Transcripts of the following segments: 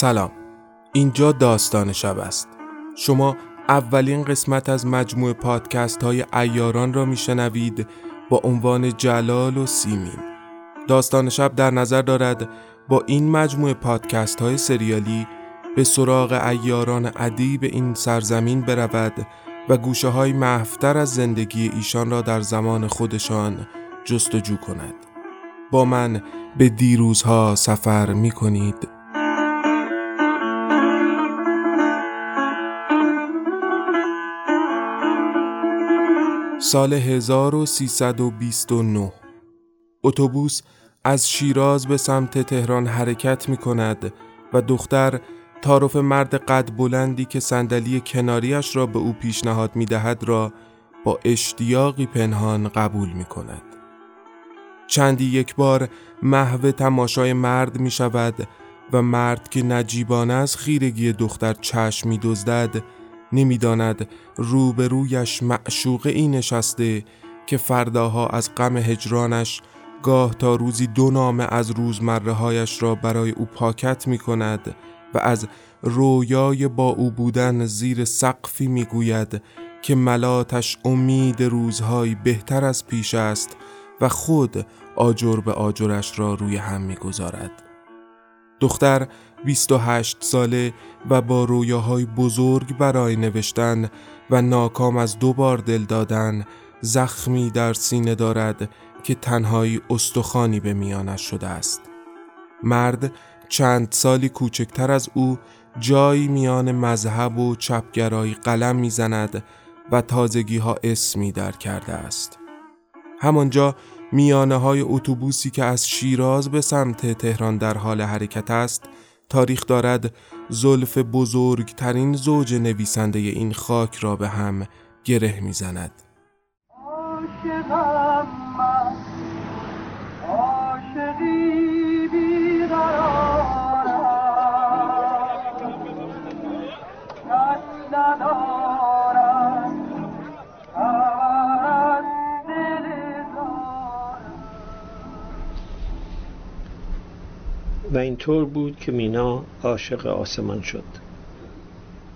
سلام. اینجا داستان شب است. شما اولین قسمت از مجموع پادکست های ایاران را میشنوید با عنوان جلال و سیمین. داستان شب در نظر دارد با این مجموعه پادکست های سریالی به سراغ ایاران ادیب این سرزمین برود و گوشه های محفتر از زندگی ایشان را در زمان خودشان جستجو کند. با من به دیروزها سفر می کنید سال 1329 اتوبوس از شیراز به سمت تهران حرکت می کند و دختر تعارف مرد قد بلندی که صندلی کناریش را به او پیشنهاد می دهد را با اشتیاقی پنهان قبول می کند. چندی یک بار محو تماشای مرد می شود و مرد که نجیبانه از خیرگی دختر چشم می دزدد نمی‌داند روبرویش معشوقه ای نشسته که فرداها از غم هجرانش گاه تا روزی دو نامه از روزمره هایش را برای او پاکت می کند و از رویای با او بودن زیر سقفی می گوید که ملاتش امید روزهایی بهتر از پیش است و خود آجر به آجرش را روی هم می گذارد. دختر 28 ساله و با رویاهای بزرگ برای نوشتن و ناکام از دو بار دل دادن زخمی در سینه دارد که تنهایی استخانی به میانش شده است. مرد چند سالی کوچکتر از او جایی میان مذهب و چپگرایی قلم می‌زند و تازگی ها اسمی در کرده است. همانجا میانه های اتوبوسی که از شیراز به سمت تهران در حال حرکت است تاریخ دارد زلف بزرگترین زوج نویسنده این خاک را به هم گره می‌زند. اینطور بود که مینا عاشق آسمان شد؟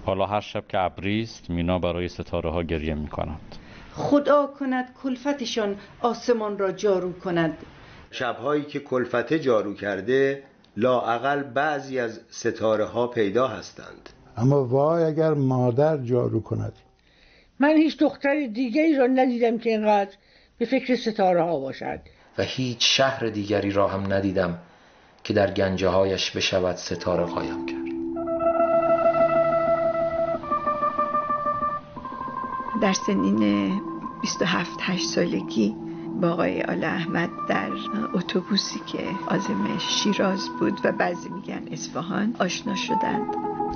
حالا هر شب که ابریست مینا برای ستاره ها گریه می کند خدا کند کلفتشان آسمان را جارو کند. شبهایی که کلفته جارو کرده لاعقل بعضی از ستاره ها پیدا هستند. اما وای اگر مادر جارو کند. من هیچ دختر دیگه ای را ندیدم که اینقدر به فکر ستاره ها باشد. و هیچ شهر دیگری را هم ندیدم. که در گنجه هایش بشود ستاره قایم کرد. در سنین 27 8 سالگی با آقای آل احمد در اتوبوسی که آزم شیراز بود و بعضی میگن اصفهان آشنا شدند.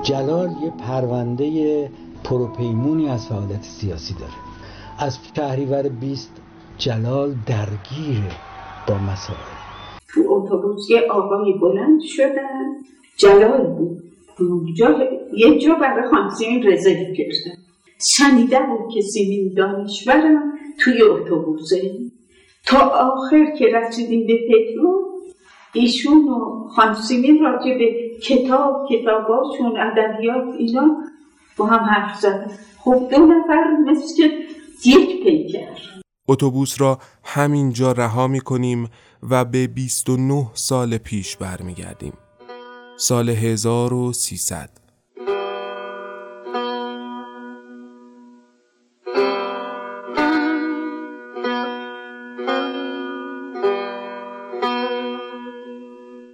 جلال یه پرونده پروپیمونی از فعالیت سیاسی داره. از شهریور 20 جلال درگیره با مسائل تو اتوبوس یه آقای بلند شدن جلال بود. جا یه جا برای خانسین رزرو کردن شنیده بود که سیمین دانشورم توی اتوبوسه. تا آخر که رسیدیم به پترو ایشون و خانسیمین راجع به کتاب کتاباشون ادبیات اینا با هم حرف زدن. خب دو نفر مثل یک پیکر. اتوبوس را همینجا رها می کنیم و به 29 سال پیش برمیگردیم. سال 1300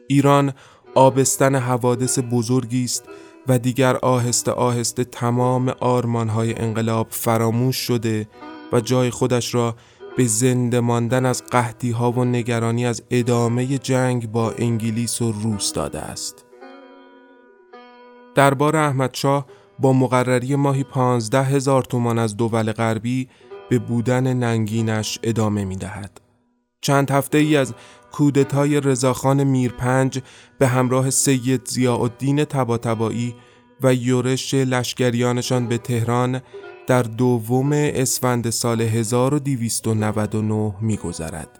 ایران آبستن حوادث بزرگی است و دیگر آهسته آهسته تمام آرمانهای انقلاب فراموش شده و جای خودش را به زنده ماندن از قحطی ها و نگرانی از ادامه جنگ با انگلیس و روس داده است. دربار احمدشاه با مقرری ماهی پانزده هزار تومان از دول غربی به بودن ننگینش ادامه می دهد. چند هفته ای از کودتای رضاخان میرپنج به همراه سید ضیاءالدین طباطبایی و یورش لشکریانشان به تهران در دوم اسفند سال 1299 میگذرد.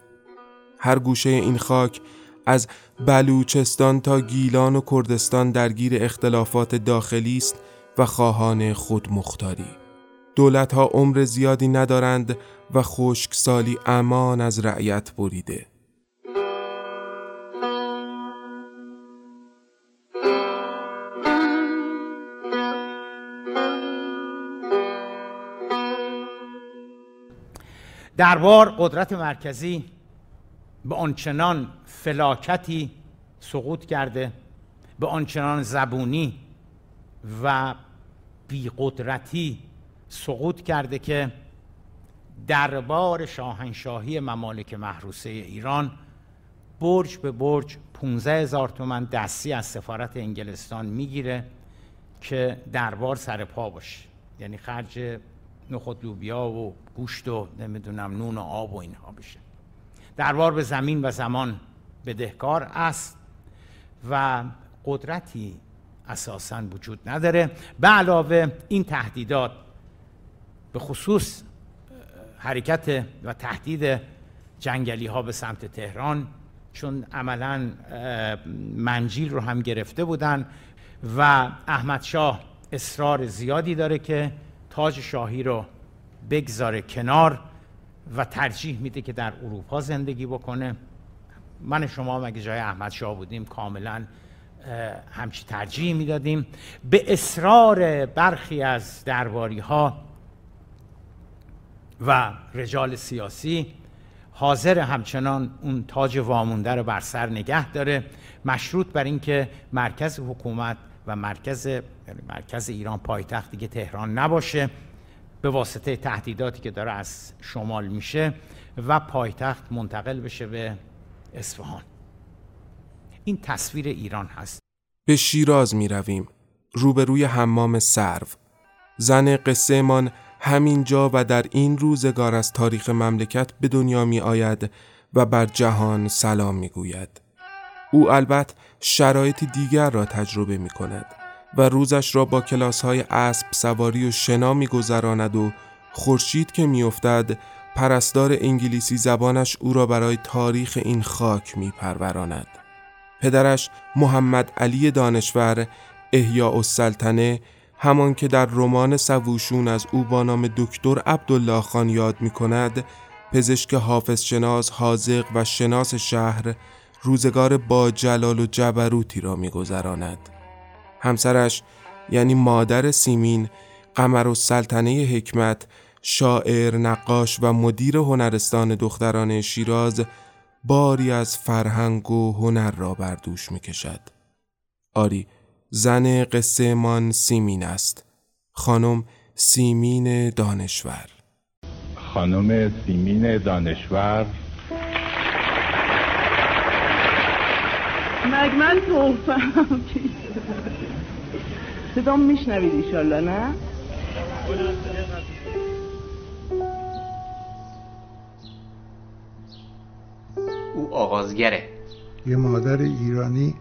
هر گوشه این خاک از بلوچستان تا گیلان و کردستان درگیر اختلافات داخلی است و خواهان خودمختاری دولت ها عمر زیادی ندارند و خشکسالی امان از رعیت بریده دربار قدرت مرکزی به آنچنان فلاکتی سقوط کرده به آنچنان زبونی و بیقدرتی سقوط کرده که دربار شاهنشاهی ممالک محروسه ایران برج به برج 15 هزار تومن دستی از سفارت انگلستان می‌گیره که دربار سر پا باشه. یعنی خرج نخود لوبیا و گوشت و نمی‌دونم نون و آب و اینها بشه دربار به زمین و زمان بدهکار است و قدرتی اساسا وجود نداره. به علاوه این تهدیدات به خصوص حرکت و تهدید جنگلی ها به سمت تهران چون عملا منجیل رو هم گرفته بودن و احمد شاه اصرار زیادی داره که تاج شاهی رو بگذاره کنار و ترجیح میده که در اروپا زندگی بکنه. من شما مگه جای احمد شاه بودیم کاملا همچی ترجیح می‌دادیم. به اصرار برخی از درباری ها و رجال سیاسی حاضر همچنان اون تاج وامونده رو بر سر نگه داره. مشروط بر اینکه مرکز حکومت و مرکز یعنی مرکز ایران پایتخت دیگه تهران نباشه به واسطه تهدیداتی که داره از شمال میشه و پایتخت منتقل بشه به اصفهان. این تصویر ایران هست. به شیراز می رویم روبروی حمام سرو. زن قصه من همین جا و در این روزگار از تاریخ مملکت به دنیا می آید و بر جهان سلام می گوید. او البته شرایط دیگر را تجربه می کند و روزش را با کلاس های اسب سواری و شنا می گذراند و خورشید که می افتد پرستار انگلیسی زبانش او را برای تاریخ این خاک می پروراند. پدرش محمد علی دانشور احیاء السلطنه همان که در رمان سووشون از او با نام دکتر عبدالله خان یاد می کند پزشک حافظ شناس حاضق و شناس شهر روزگار با جلال و جبروتی را می گذراند. همسرش یعنی مادر سیمین قمر و سلطنه حکمت شاعر، نقاش و مدیر هنرستان دختران شیراز باری از فرهنگ و هنر را بر دوش می کشد. آری زن قصه من سیمین است. خانم سیمین دانشور. خانم سیمین دانشور. مگ من توفم صدام میشنوید ایشالله نه؟ او آغازگره. یه مادر ایرانی.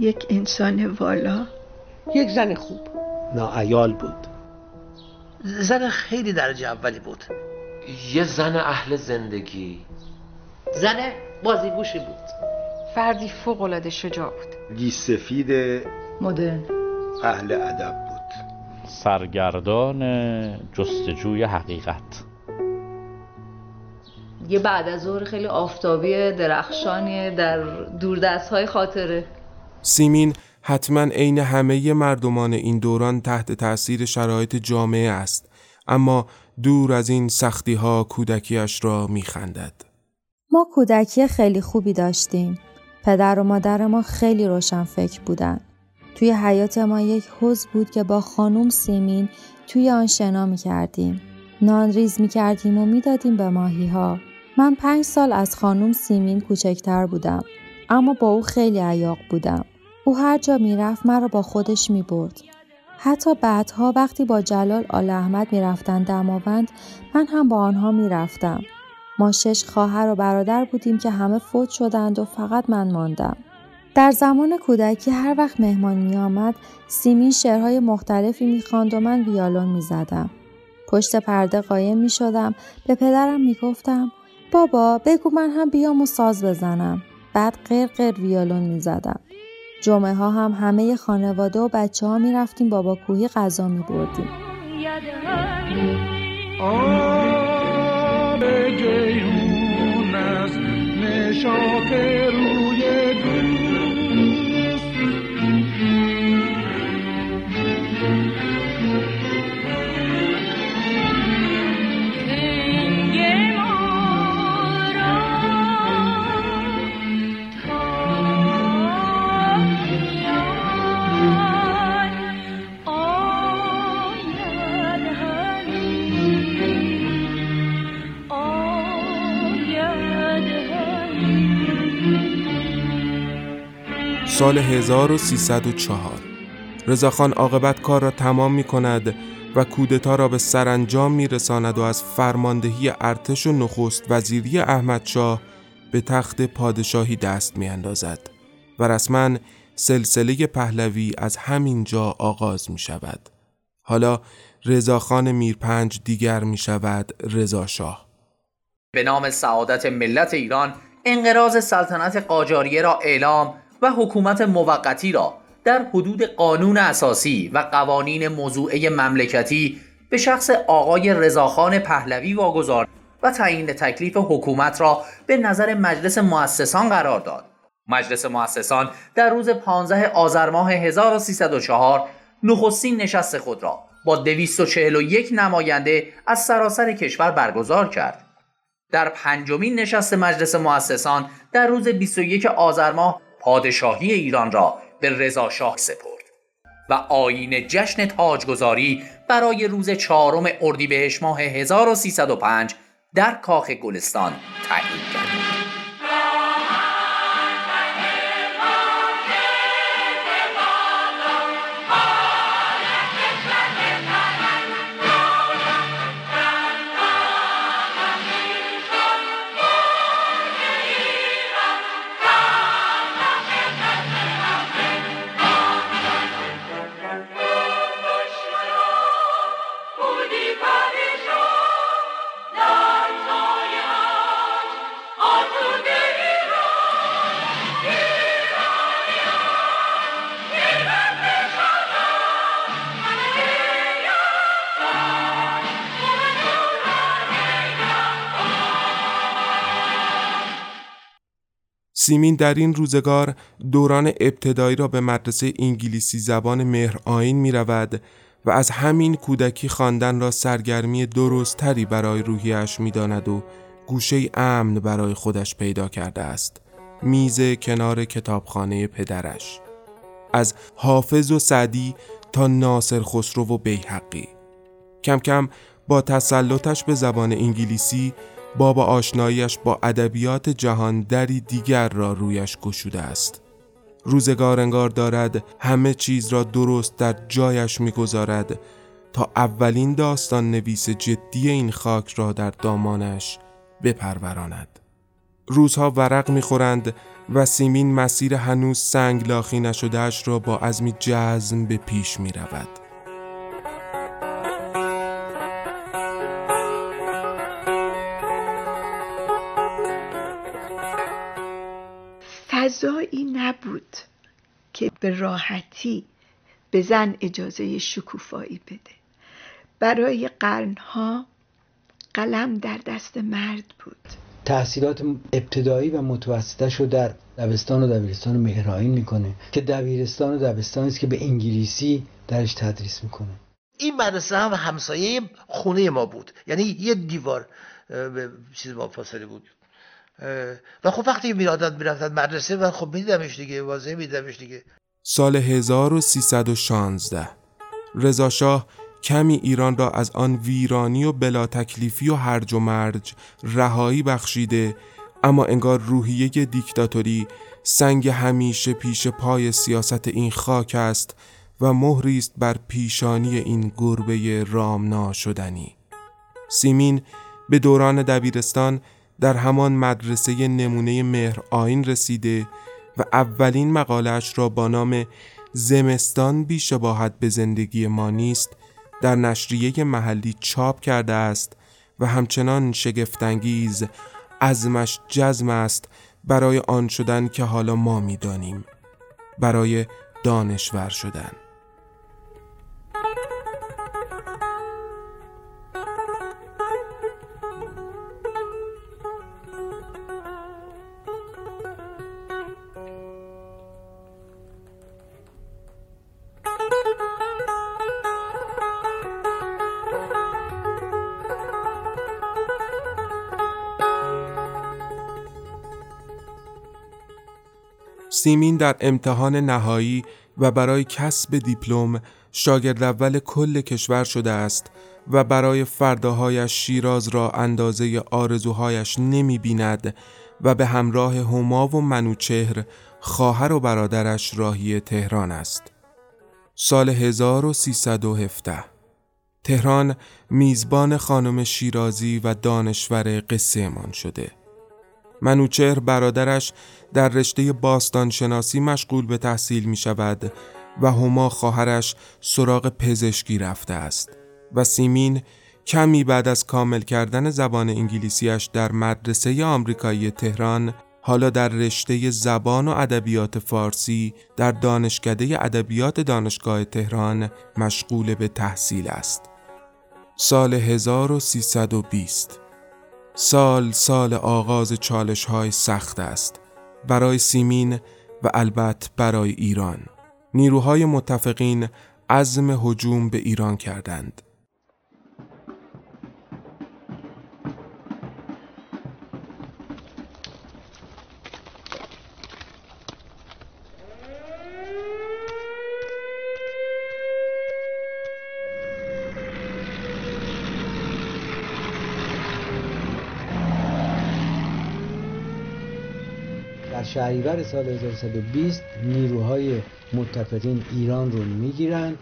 یک انسان والا. یک زن خوب. ناعیال بود. زن خیلی درجه اولی بود. یه زن اهل زندگی. زن بازیگوشی بود. فردی فوقالعاده شجاع بود. گیسفید مدرن. اهل ادب بود سرگردان جستجوی حقیقت یه بعد از ظهر خیلی آفتابی درخشانی در دوردست های خاطره سیمین حتما عین همه مردمان این دوران تحت تأثیر شرایط جامعه است اما دور از این سختی ها کودکیش را میخندد. ما کودکی خیلی خوبی داشتیم. پدر و مادر ما خیلی روشن فکر بودن. توی حیات ما یک حوز بود که با خانوم سیمین توی آن شنا می کردیم. نان ریز می کردیم و می دادیم به ماهی ها. من پنج سال از خانوم سیمین کوچکتر بودم. اما با او خیلی عیاق بودم. او هر جا می‌رفت مرا با خودش می برد. حتی بعدها وقتی با جلال آل احمد می رفتن دماوند من هم با آنها می رفتم. ما شش خواهر و برادر بودیم که همه فوت شدند و فقط من ماندم. در زمان کودکی هر وقت مهمان می آمد سیمین شعرهای مختلفی می خواند و من ویالون می زدم. پشت پرده قایم می شدم به پدرم می گفتم بابا بگو من هم بیام و ساز بزنم. بعد قرقر ویالون می زدم. جمعه ها هم همه خانواده و بچه ها می رفتیم بابا کوهی غذا می بردیم. آب است نشاط روی سال 1304 رضاخان عاقبت کار را تمام می کند و کودتا را به سرانجام می رساند و از فرماندهی ارتش و نخست وزیری احمدشاه به تخت پادشاهی دست می اندازد و رسما سلسله پهلوی از همین جا آغاز می شود. حالا رضاخان میرپنج دیگر می شود رضاشاه. به نام سعادت ملت ایران انقراض سلطنت قاجاریه را اعلام حکومت موقتی را در حدود قانون اساسی و قوانین موضوعه مملکتی به شخص آقای رضاخان پهلوی واگذار و تعیین تکلیف حکومت را به نظر مجلس مؤسسان قرار داد. مجلس مؤسسان در روز 15 آذر ماه 1304 نخستین نشست خود را با 241 نماینده از سراسر کشور برگزار کرد. در پنجمین نشست مجلس مؤسسان در روز 21 آذر ماه پادشاهی ایران را به رضا شاه سپرد و آیین جشن تاجگذاری برای روز چهارم اردیبهشت ماه 1305 در کاخ گلستان تعیین کرد. سیمین در این روزگار دوران ابتدایی را به مدرسه انگلیسی زبان مهر آین می رود و از همین کودکی خواندن را سرگرمی درستتری برای روحیش می داند و گوشه امن برای خودش پیدا کرده است. میز کنار کتابخانه پدرش. از حافظ و سعدی تا ناصر خسرو و بیحقی. کم کم با تسلطش به زبان انگلیسی باب آشنایش با ادبیات جهان دری دیگر را رویش گشوده است. روزگار انگار دارد همه چیز را درست در جایش می‌گذارد تا اولین داستان نویس جدی این خاک را در دامانش بپروراند. روزها ورق می‌خورند و سیمین مسیر هنوز سنگ لاخی نشدهش را با عزمی جزم به پیش می فضایی نبود که به راحتی به زن اجازه شکوفایی بده. برای قرنها قلم در دست مرد بود. تحصیلات ابتدایی و متوسطه رو در دبستان و دبیرستان مهرائین می‌کنه که دبیرستان و دبستانی است که به انگلیسی درش تدریس می‌کنه. این مدرسه هم همسایه خونه ما بود. یعنی یه دیوار به چیز ما فاصله بود. و خب وقتی میرادن می‌رفتن مدرسه و خب میدیدمش دیگه واضح میدیدمش دیگه. سال 1316 رضا شاه کمی ایران را از آن ویرانی و بلا تکلیفی و هرج و مرج رهایی بخشیده اما انگار روحیه دیکتاتوری سنگ همیشه پیش پای سیاست این خاک است و مهری است بر پیشانی این گربه رامنا شدنی سیمین به دوران دبیرستان در همان مدرسه نمونه مهر آین رسیده و اولین مقالش را با نام زمستان بیشباهت به زندگی ما نیست در نشریه محلی چاپ کرده است و همچنان شگفتانگیز ازمش جزم است برای آن شدن که حالا ما می‌دانیم. برای دانشور شدن. سیمین در امتحان نهایی و برای کسب دیپلم شاگرد اول کل کشور شده است و برای فرداهایش شیراز را اندازه آرزوهایش نمی بیند و به همراه هما و منوچهر خواهر و برادرش راهی تهران است. سال 1317 تهران میزبان خانم شیرازی و دانشور قصه شده. منوچهر برادرش در رشته باستان شناسی مشغول به تحصیل می شود و هما خواهرش سراغ پزشکی رفته است و سیمین کمی بعد از کامل کردن زبان انگلیسیش در مدرسه آمریکایی تهران حالا در رشته زبان و ادبیات فارسی در دانشکده ادبیات دانشگاه تهران مشغول به تحصیل است. سال 1320 سال سال آغاز چالش های سخت است برای سیمین و البته برای ایران. نیروهای متفقین عزم هجوم به ایران کردند. شهریور سال 1120 نیروهای متفقین ایران رو می‌گیرند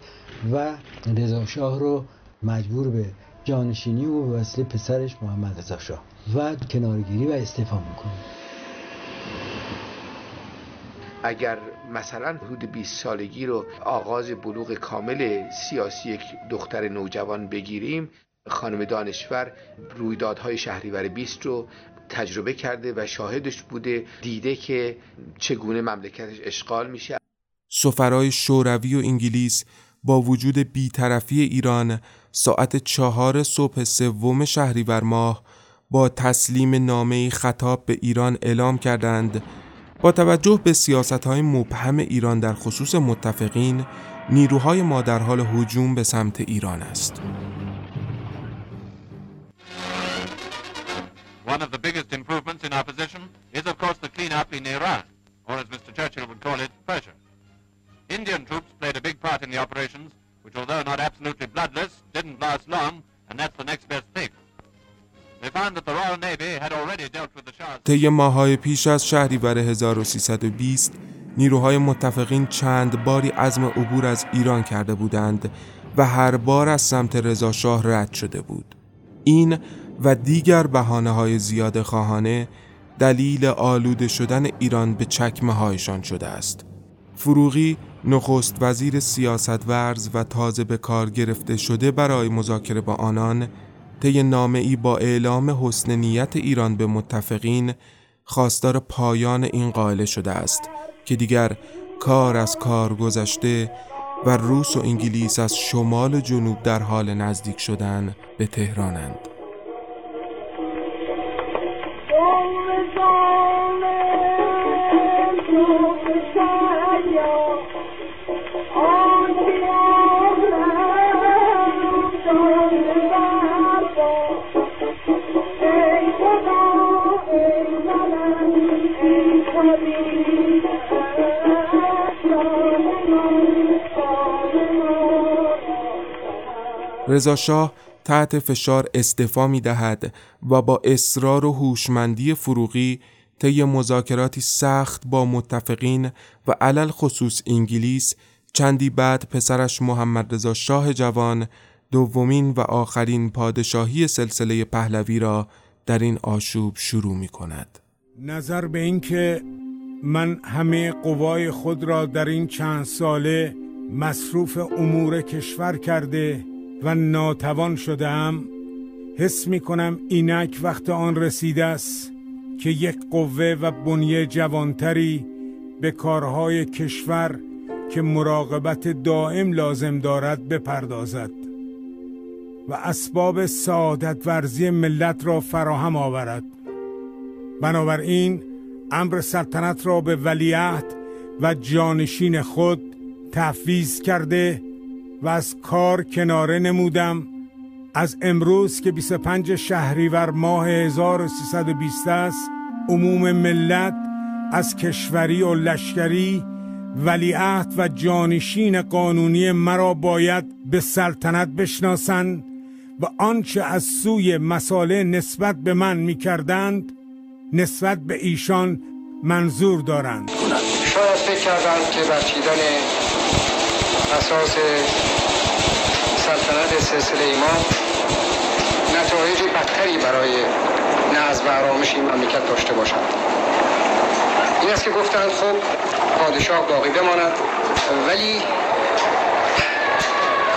و رضا شاه رو مجبور به جانشینی و به وسیله پسرش محمد رضا شاه. و کنارگیری و استعفا می‌کنه. اگر مثلا حدود 20 سالگی رو آغاز بلوغ کامل سیاسی یک دختر نوجوان بگیریم خانم دانشور رویدادهای شهریور 20 رو تجربه کرده و شاهدش بوده دیده که چگونه مملکتش اشغال میشه. سفرای شوروی و انگلیس با وجود بیطرفی ایران ساعت چهار صبح سوم شهریور ماه با تسلیم نامه خطاب به ایران اعلام کردند. با توجه به سیاست های مبهم ایران در خصوص متفقین نیروهای ما در حال هجوم به سمت ایران است. One of the biggest improvements in our position is of course the clean-up in Iran, or as Mr. Churchill would call it, Persia. Indian troops played a big part in the operations, which although not absolutely bloodless, didn't last long, and that's the next best thing. They found that the Royal Navy had already dealt with the Shah's... طی ماهای پیش از شهریور 1320 نیروهای متفقین چند باری عزم عبور از ایران کرده بودند و هر بار از سمت رضا شاه رد شده بود. این و دیگر بحانه های زیاد خواهانه دلیل آلوده شدن ایران به چکمه هایشان شده است. فروغی نخست وزیر سیاست ورز و تازه به کار گرفته شده برای مذاکره با آنان طی نامه ای با اعلام حسن نیت ایران به متفقین خواستار پایان این قائله شده است که دیگر کار از کار گذشته و روس و انگلیس از شمال و جنوب در حال نزدیک شدن به تهرانند. رضا شاه تحت فشار استعفا می دهد و با اصرار و هوشمندی فروغی طی مذاکراتی سخت با متفقین و علل خصوص انگلیس چندی بعد پسرش محمد رضا شاه جوان دومین و آخرین پادشاهی سلسله پهلوی را در این آشوب شروع می کند. نظر به اینکه من همه قوای خود را در این چند ساله مصروف امور کشور کرده و ناتوان شدم حس می کنم اینک وقت آن رسیده است که یک قوه و بنیه جوانتری به کارهای کشور که مراقبت دائم لازم دارد بپردازد و اسباب سعادت ورزی ملت را فراهم آورد. بنابراین امر سلطنت را به ولیعهد و جانشین خود تفویض کرده و از کار کناره نمودم از امروز که 25 شهریور ماه 1320 است عموم ملت از کشوری و لشکری ولیعهد و جانشین قانونی مرا باید به سلطنت بشناسند و آنچه از سوی مساله نسبت به من می کردند نسبت به ایشان منظور دارند. شاید فکر کردند که برچیدن اساس سلطنت سلسله ایمان نتایج بدتری برای نظم و آرامش این مملکت داشته باشد. این است که گفتند خب پادشاه باقی بماند ولی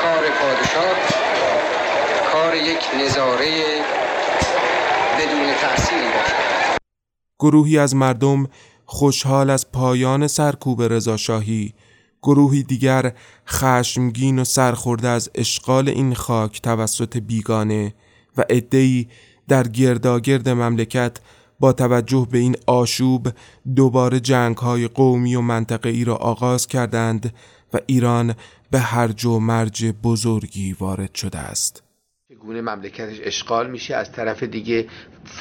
کار پادشاه کار یک نظاره بدون تأثیری باشد گروهی از مردم خوشحال از پایان سرکوب رضاشاهی. گروهی دیگر خشمگین و سرخورده از اشغال این خاک توسط بیگانه و عدهای در گرداگرد مملکت با توجه به این آشوب دوباره جنگ های قومی و منطقه ای را آغاز کردند و ایران به هرج و مرج بزرگی وارد شده است. چگونه مملکتش اشغال میشه از طرف دیگه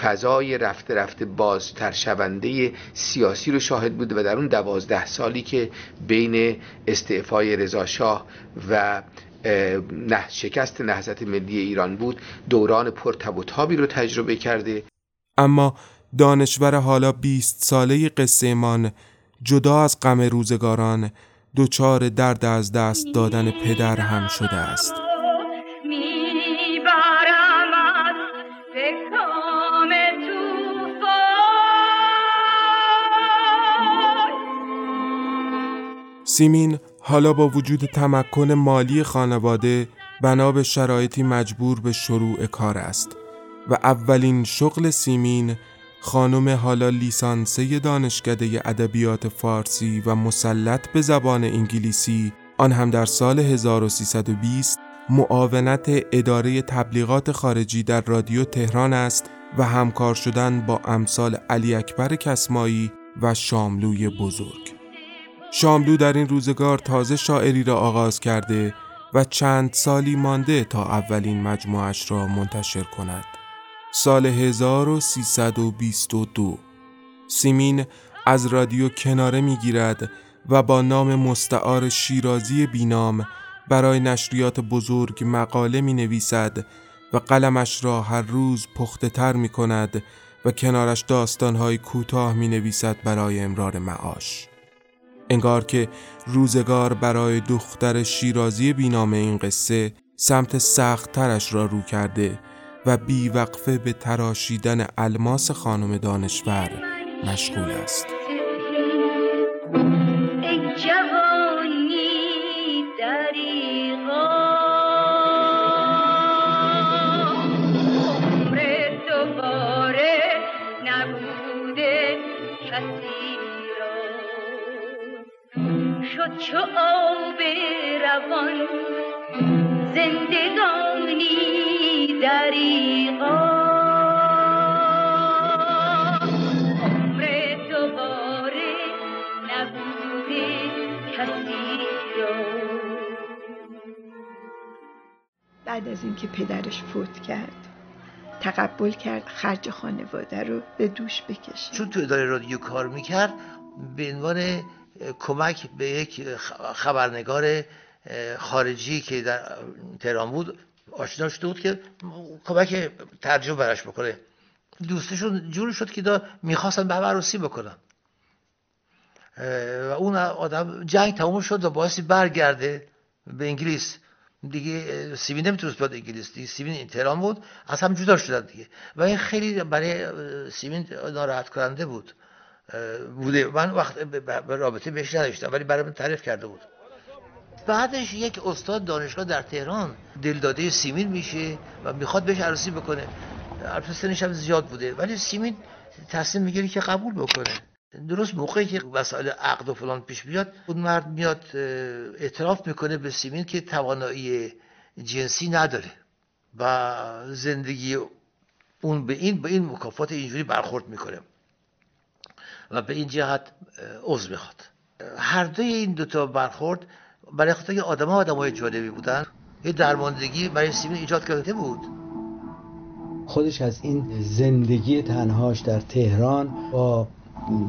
فضای رفته رفته بازتر شونده سیاسی رو شاهد بوده و در اون دوازده سالی که بین استعفای رضاشاه و نه شکست نهضت ملی ایران بود. دوران پرتب و تابی رو تجربه کرده. اما دانشور حالا 20 ساله قصه من جدا از غم روزگاران دچار درد از دست دادن پدر هم شده است. سیمین حالا با وجود تمکن مالی خانواده بنا به شرایطی مجبور به شروع کار است و اولین شغل سیمین خانم حالا لیسانسه دانشکده ادبیات فارسی و مسلط به زبان انگلیسی آن هم در سال 1320 معاونت اداره تبلیغات خارجی در رادیو تهران است و همکار شدن با امثال علی اکبر کسمایی و شاملوی بزرگ. شاملو در این روزگار تازه شاعری را آغاز کرده و چند سالی مانده تا اولین مجموعش را منتشر کند. سال 1322 سیمین از رادیو کناره می‌گیرد و با نام مستعار شیرازی بینام برای نشریات بزرگ مقاله می نویسد و قلمش را هر روز پخته تر می کند و کنارش داستانهای کوتاه می نویسد برای امرار معاش. انگار که روزگار برای دختر شیرازی بینام این قصه سمت سختترش را رو کرده و بیوقفه به تراشیدن الماس خانم دانشور مشغول است. شد چو آب روان. زندگانی دریغا. عمر دوباره نبوده کسی بعد از اینکه پدرش فوت کرد تقبل کرد خرج خانواده رو به دوش بکشه. چون تو اداره رادیو کار می‌کرد به عنوان کمک به یک خبرنگار خارجی که در تهران بود آشنا شده بود که کمک ترجمه براش بکنه. دوستشون جوری شد که می‌خواستن به عروسی بکنن. و اون آدم جنگ تموم شد و باعثی برگرده به انگلیس. دیگه سیمین نمی‌تونست بیاد انگلیس. دیگه سیمین این تهران بود از هم جدا شدن دیگه. و این خیلی برای سیمین ناراحت کننده بود. بوده. من وقت به رابطه بهش نداشتم ولی برای من تعریف کرده بود. بعدش یک استاد دانشگاه در تهران دلداده سیمین میشه و می‌خواد بهش عروسی بکنه. البته سنش هم زیاد بوده ولی سیمین تصمیم می‌گیره که قبول بکنه. درست موقعی که مسائل عقد و فلان پیش بیاد اون مرد میاد اعتراف می‌کنه به سیمین که توانایی جنسی نداره و زندگی اون به این به این مکافات اینجوری برخورد می‌کنه. و به این جهت عضو می‌خواد. هر دوی این دوتا برخورد برای خاطر که آدم ها آدم های جالبی بودن یه درماندگی برای سیمین ایجاد کرده بود. خودش از این زندگی تنهاش در تهران با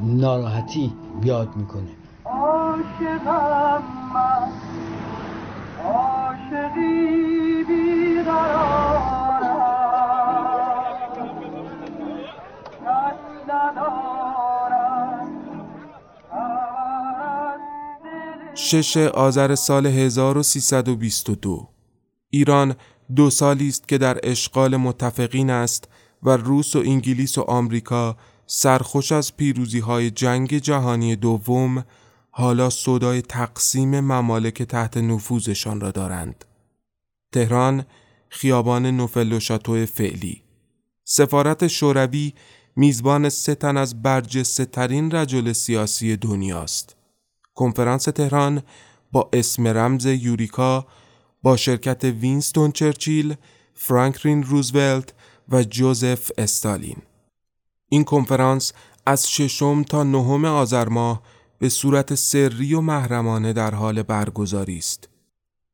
ناراحتی یاد می‌کنه. عاشقم من عاشقی بیقرارم شش آذر سال 1322 ایران دو سالی است که در اشغال متفقین است و روس و انگلیس و آمریکا سرخوش از پیروزی های جنگ جهانی دوم حالا صدای تقسیم ممالک تحت نفوذشان را دارند. تهران خیابان نوفل و فعلی سفارت شوروی میزبان سه تن از برجسته ترین رجل سیاسی دنیاست. کنفرانس تهران با اسم رمز یوریکا با شرکت وینستون چرچیل، فرانکلین روزولت و جوزف استالین. این کنفرانس از ششم تا نهم آذر ماه به صورت سری و محرمانه در حال برگزاری است.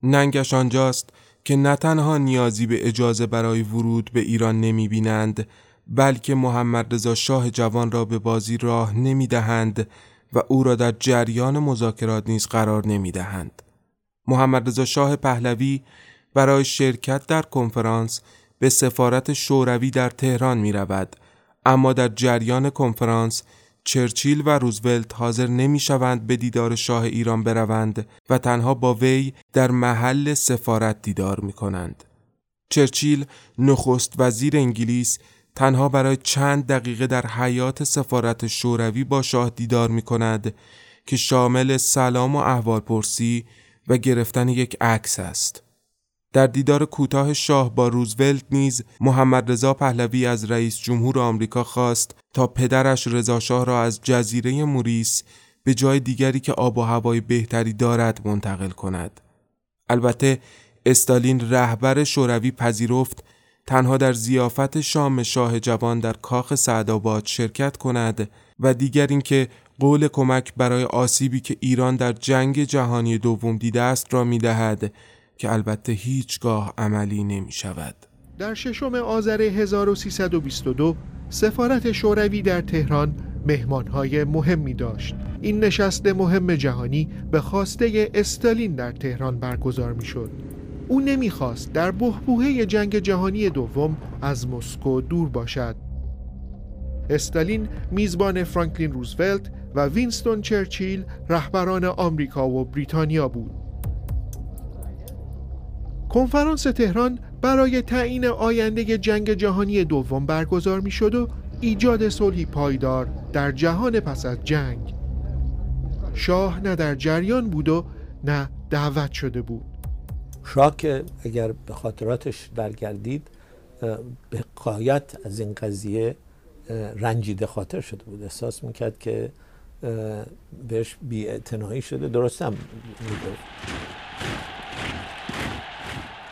ننگش آنجاست که نه تنها نیازی به اجازه برای ورود به ایران نمی بینند بلکه محمد رضا شاه جوان را به بازی راه نمی دهند و او را در جریان مذاکرات نیز قرار نمی دهند. محمد رضا شاه پهلوی برای شرکت در کنفرانس به سفارت شوروی در تهران می رود اما در جریان کنفرانس چرچیل و روزولت حاضر نمی شوند به دیدار شاه ایران بروند و تنها با وی در محل سفارت دیدار می کنند. چرچیل نخست وزیر انگلیس تنها برای چند دقیقه در حیات سفارت شوروی با شاه دیدار می کند که شامل سلام و احوالپرسی و گرفتن یک عکس است. در دیدار کوتاه شاه با روزولت نیز محمد رضا پهلوی از رئیس جمهور آمریکا خواست تا پدرش رضا شاه را از جزیره موریس به جای دیگری که آب و هوای بهتری دارد منتقل کند. البته استالین رهبر شوروی پذیرفت تنها در زیافت شام شاه جوان در کاخ سعدآباد شرکت کند و دیگر اینکه قول کمک برای آسیبی که ایران در جنگ جهانی دوم دیده است را می دهد که البته هیچگاه عملی نمی شود. در ششم آذر 1322 سفارت شوروی در تهران مهمانهای مهمی داشت. این نشست مهم جهانی به خواسته استالین در تهران برگزار می شد. او نمی‌خواست در بحبوحه جنگ جهانی دوم از مسکو دور باشد. استالین میزبان فرانکلین روزولت و وینستون چرچیل رهبران آمریکا و بریتانیا بود. کنفرانس تهران برای تعیین آینده جنگ جهانی دوم برگزار می و ایجاد صلحی پایدار در جهان پس از جنگ. شاه نه در جریان بود و نه دعوت شده بود. شاه که اگر به خاطراتش برگردید به قایت از این قضیه رنجیده خاطر شده بود. احساس می‌کرد که بهش بی شده. درستم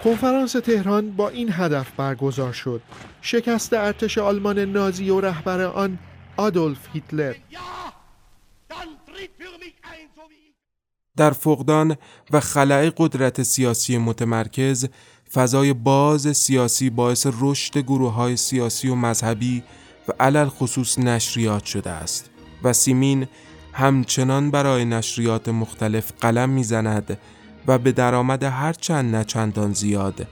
کنفرانس تهران با این هدف برگزار شد. شکست ارتش آلمان نازی و رهبر آن آدولف هیتلر. در فقدان و خلع قدرت سیاسی متمرکز فضای باز سیاسی باعث رشد گروه های سیاسی و مذهبی و علل خصوص نشریات شده است و سیمین همچنان برای نشریات مختلف قلم می‌زند و به درآمد هر چند نچندان زیاد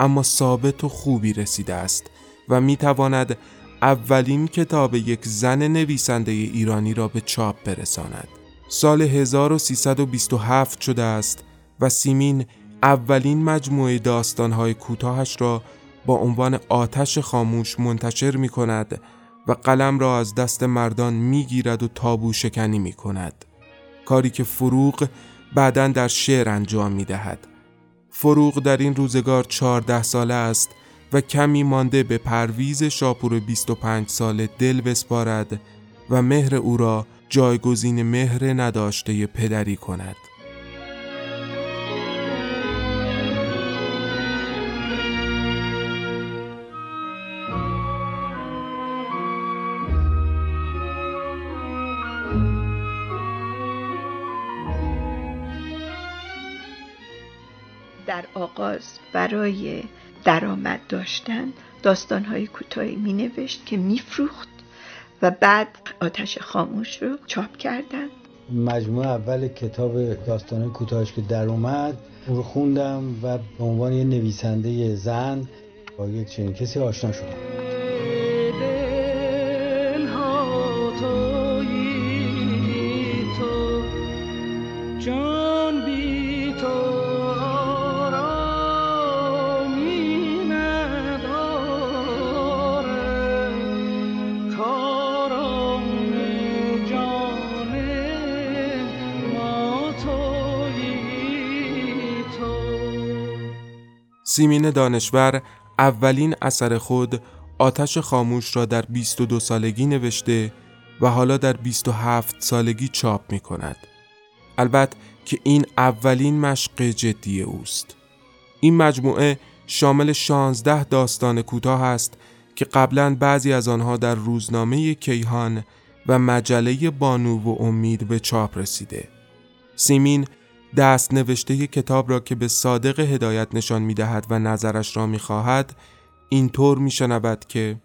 اما ثابت و خوبی رسیده است و می تواند اولین کتاب یک زن نویسنده ایرانی را به چاپ برساند. سال 1327 شده است و سیمین اولین مجموعه داستانهای کوتاهش را با عنوان آتش خاموش منتشر می کند و قلم را از دست مردان می گیرد و تابو شکنی می کند. کاری که فروغ بعدا در شعر انجام می دهد. فروغ در این روزگار چهارده ساله است و کمی مانده به پرویز شاپور 25 ساله دل بسپارد و مهر او را جایگزین مهر نداشته پدری کند. در آغاز برای درآمد داشتن داستانهای کوتاهی می نوشت که میفروخت و بعد آتش خاموش رو چاپ کردن. مجموعه اول کتاب داستان کوتاهش که در اومد اون رو خوندم و به عنوان یه نویسنده زن با یک چنین کسی آشنا شدم. سیمین دانشور اولین اثر خود آتش خاموش را در 22 سالگی نوشته و حالا در 27 سالگی چاپ می کند. البته که این اولین مشق جدی اوست. این مجموعه شامل 16 داستان کوتاه است که قبلا بعضی از آنها در روزنامه کیهان و مجله بانو و امید به چاپ رسیده. سیمین دست نوشته کتاب را که به صادق هدایت نشان می دهد و نظرش را می خواهد اینطور می شنود که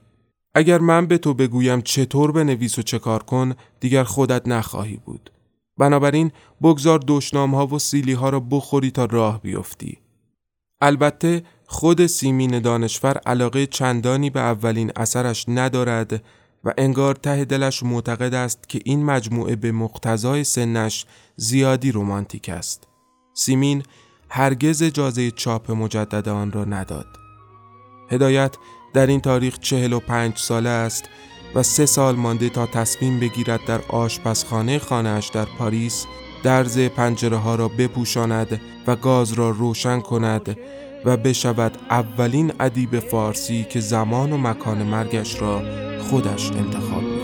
اگر من به تو بگویم چطور بنویس و چه کار کن دیگر خودت نخواهی بود. بنابراین بگذار دشنام ها و سیلی ها را بخوری تا راه بیفتی. البته خود سیمین دانشور علاقه چندانی به اولین اثرش ندارد و انگار ته دلش معتقد است که این مجموعه به مقتضای سنش زیادی رومانتیک است. سیمین هرگز اجازه چاپ مجدد آن را نداد. هدایت در این تاریخ چهل و پنج ساله است و سه سال مانده تا تصمیم بگیرد در آشپزخانه خانهاش در پاریس درز پنجره ها را بپوشاند و گاز را روشن کند و بشود اولین ادیب فارسی که زمان و مکان مرگش را خودش انتخاب می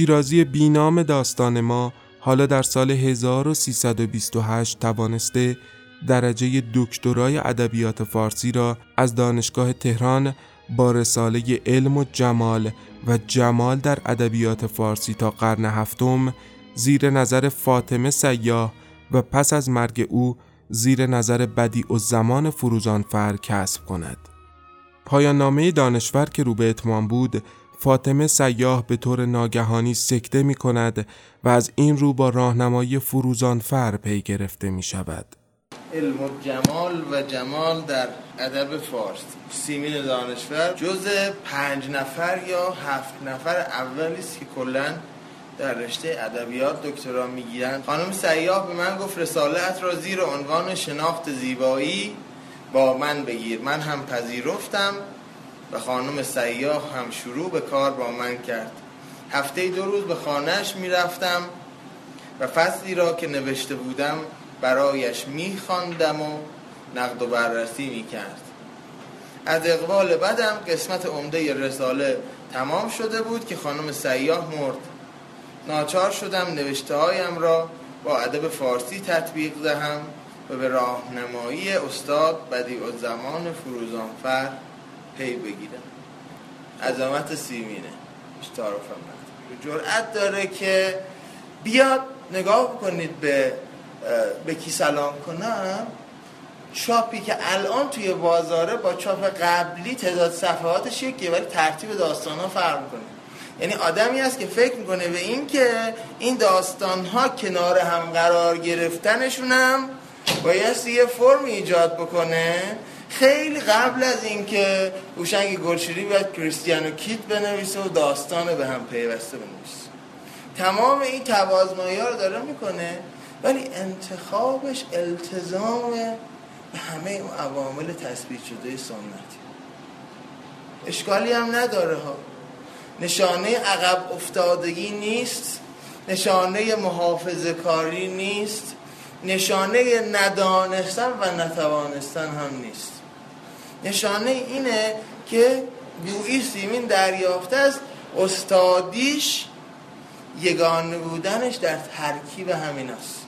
شیرازی بینام داستان ما حالا در سال 1328 توانسته درجه دکترای ادبیات فارسی را از دانشگاه تهران با رساله علم و جمال و جمال در ادبیات فارسی تا قرن هفتم زیر نظر فاطمه سیاه و پس از مرگ او زیر نظر بدی و زمان فروزانفر کسب کند. پایان نامه دانشور که رو به اتمام بود فاطمه سیاه به طور ناگهانی سکته می کند و از این رو با راهنمایی فروزانفر پی گرفته می شود. علم و جمال و جمال در ادب فارسی سیمین دانشور جز پنج نفر یا هفت نفر اولی است که کلا در رشته ادبیات دکترا می‌گیرن خانم سیاه به من گفت رسالت را زیر عنوان شناخت زیبایی با من بگیر. من هم پذیرفتم. و خانم سیاه هم شروع به کار با من کرد. هفته دو روز به خانهش می‌رفتم و فصلی را که نوشته بودم برایش میخواندم و نقد و بررسی می‌کرد. از اقبال بدم قسمت عمده رساله تمام شده بود که خانم سیاه مرد. ناچار شدم نوشته هایم را با ادب فارسی تطبیق دهم و به راهنمایی استاد بدیع الزمان فروزانفر پی بگیرم. عظمت سیمینه. تعارفم جرأت داره که بیاد نگاه کنید به به کی سلام کنم. چاپی که الان توی بازاره با چاپ قبلی تعداد صفحاتش یکیه ولی ترتیب داستان ها فرق کنه یعنی آدمی است که فکر می‌کنه به این که این داستان ها کنار هم قرار گرفتنشون هم بایستی یه فرم ایجاد بکنه خیلی قبل از اینکه هوشنگ گلشیری باید کریستیانو کیت بنویسه و داستان به هم پیوسته بنویسه. تمام این توازمایی ها رو داره می‌کنه ولی انتخابش التزام به همه اون عوامل تثبیت شده سنتی. اشکالی هم نداره ها. نشانه عقب افتادگی نیست نشانه محافظه کاری نیست نشانه ندانستن و نتوانستن هم نیست. نشانه اینه که گویی سیمین دریافته از استادیش یگانه بودنش در ترکیب همین است.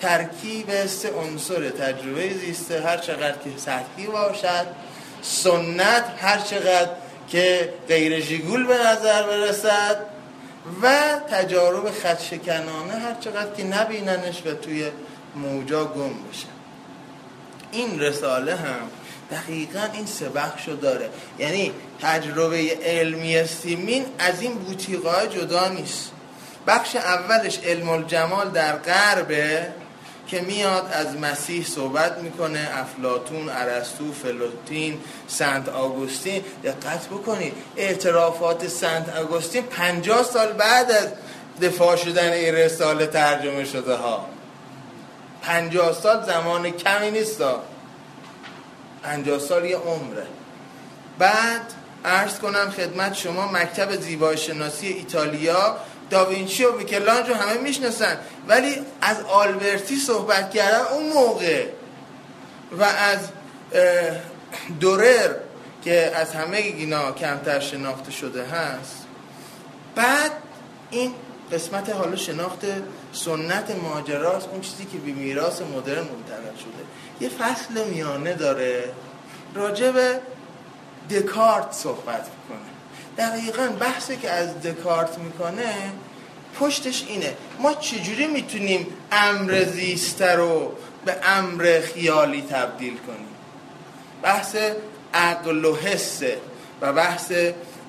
ترکیب سه عنصر تجربه زیسته هر چقدر که سطحی باشد سنت هر چقدر که غیر جیگول به نظر برسد و تجارب خدشکنانه هر چقدر که نبیننش و توی موجا گم بشه. این رساله هم دقیقا این سه بخشو داره. یعنی تجربه علمی سیمین از این بوتیقای جدا نیست. بخش اولش علم الجمال در غربه که میاد از مسیح صحبت می‌کنه افلاتون، ارسطو، فلوتین، سنت آگوستین. دقت بکنید اعترافات سنت آگوستین پنجاه سال بعد از دفاع شدن این رساله ترجمه شده ها. پنجاه سال زمان کمی نیست پنجاه سال یه عمره. بعد عرض کنم خدمت شما مکتب زیبایی شناسی ایتالیا داوینچی و میکلانج رو همه می‌شناسن. ولی از آلبرتی صحبت کردن اون موقع و از دورر که از همه اینا کمتر شناخته شده هست. بعد این قسمت حالا شناخت سنت ماجراست اون چیزی که به میراث مدرن منتقل شده. یه فصل میانه داره. راجع به دکارت صحبت می‌کنه. دقیقا بحثی که از دکارت می‌کنه پشتش اینه. ما چجوری می‌تونیم امر زیسته رو به امر خیالی تبدیل کنیم؟ بحث عقل و حسه و بحث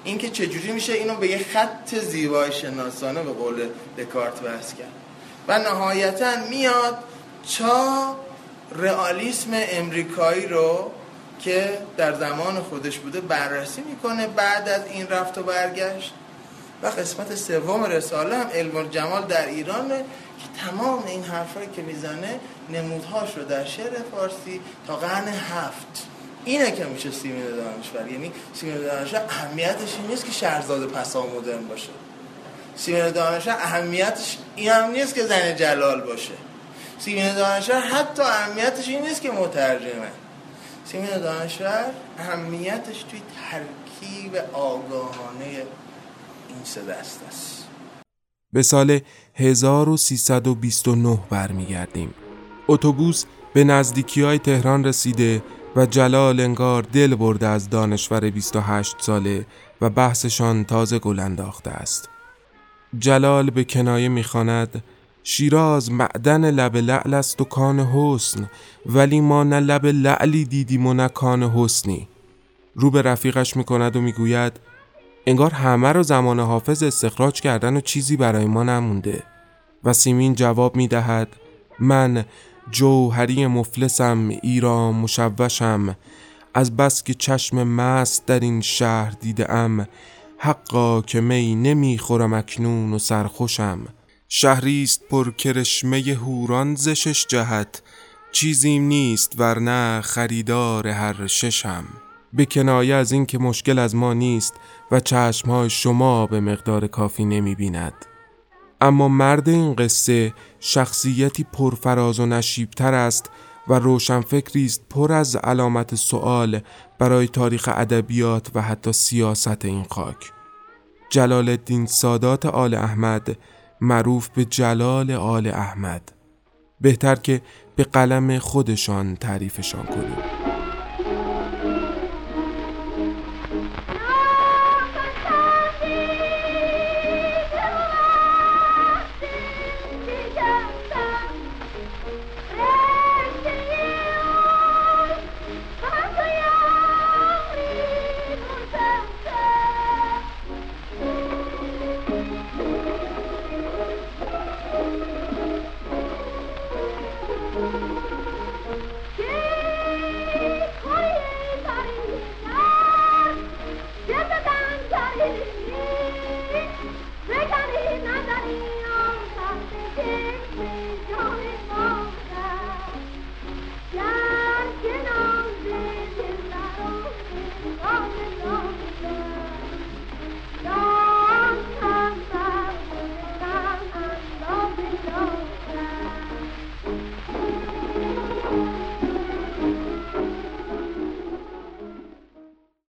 اینکه چجوری میشه اینو به یه خط زیبای شناسانه به قول دکارت بحث کرد. و نهایتا میاد چا رئالیسم امریکایی رو که در زمان خودش بوده بررسی می‌کنه بعد از این رفت و برگشت. و قسمت سوم رساله هم علم الجمال در ایرانه که تمام این حرفایی که می‌زنه نمودهاش رو در شعر فارسی تا قرن هفت. اینه که میشه سیمین دانشور. یعنی سیمین دانشور اهمیتش این نیست که شهرزاد پسا مدرن باشه. سیمین دانشور اهمیتش این هم نیست که زن جلال باشه. سیمین دانشور حتی اهمیتش این نیست که مترجمه. سیمین دانشور اهمیتش توی ترکیب آگاهانه این سه دست است. به سال 1329 برمیگردیم. اتوبوس به نزدیکی های تهران رسیده و جلال انگار دل برده از دانشور 28 ساله و بحثشان تازه گل انداخته است. جلال به کنایه می‌خواند شیراز معدن لب لعل است و کان حسن ولی ما نه لب لعلی دیدیم و نه کان حسنی. رو به رفیقش می‌کند و می‌گوید انگار همه رو زمان حافظ استخراج کردن و چیزی برای ما نمونده. و سیمین جواب می‌دهد من جوهری مفلسم ایران مشوشم. از بس که چشم مست در این شهر دیده ام حقا که می نمی‌خورم اکنون و سرخوشم. شهریست پر کرشمه هوران زشش جهت چیزیم نیست ورنه خریدار هر ششم. به کنایه از این که مشکل از ما نیست و چشمهای شما به مقدار کافی نمی بیند. اما مرد این قصه شخصیتی پرفراز و نشیبتر است و روشنفکری است پر از علامت سوال برای تاریخ ادبیات و حتی سیاست این خاک. جلال الدین سادات آل احمد معروف به جلال آل احمد بهتر که به قلم خودشان تعریفشان کنیم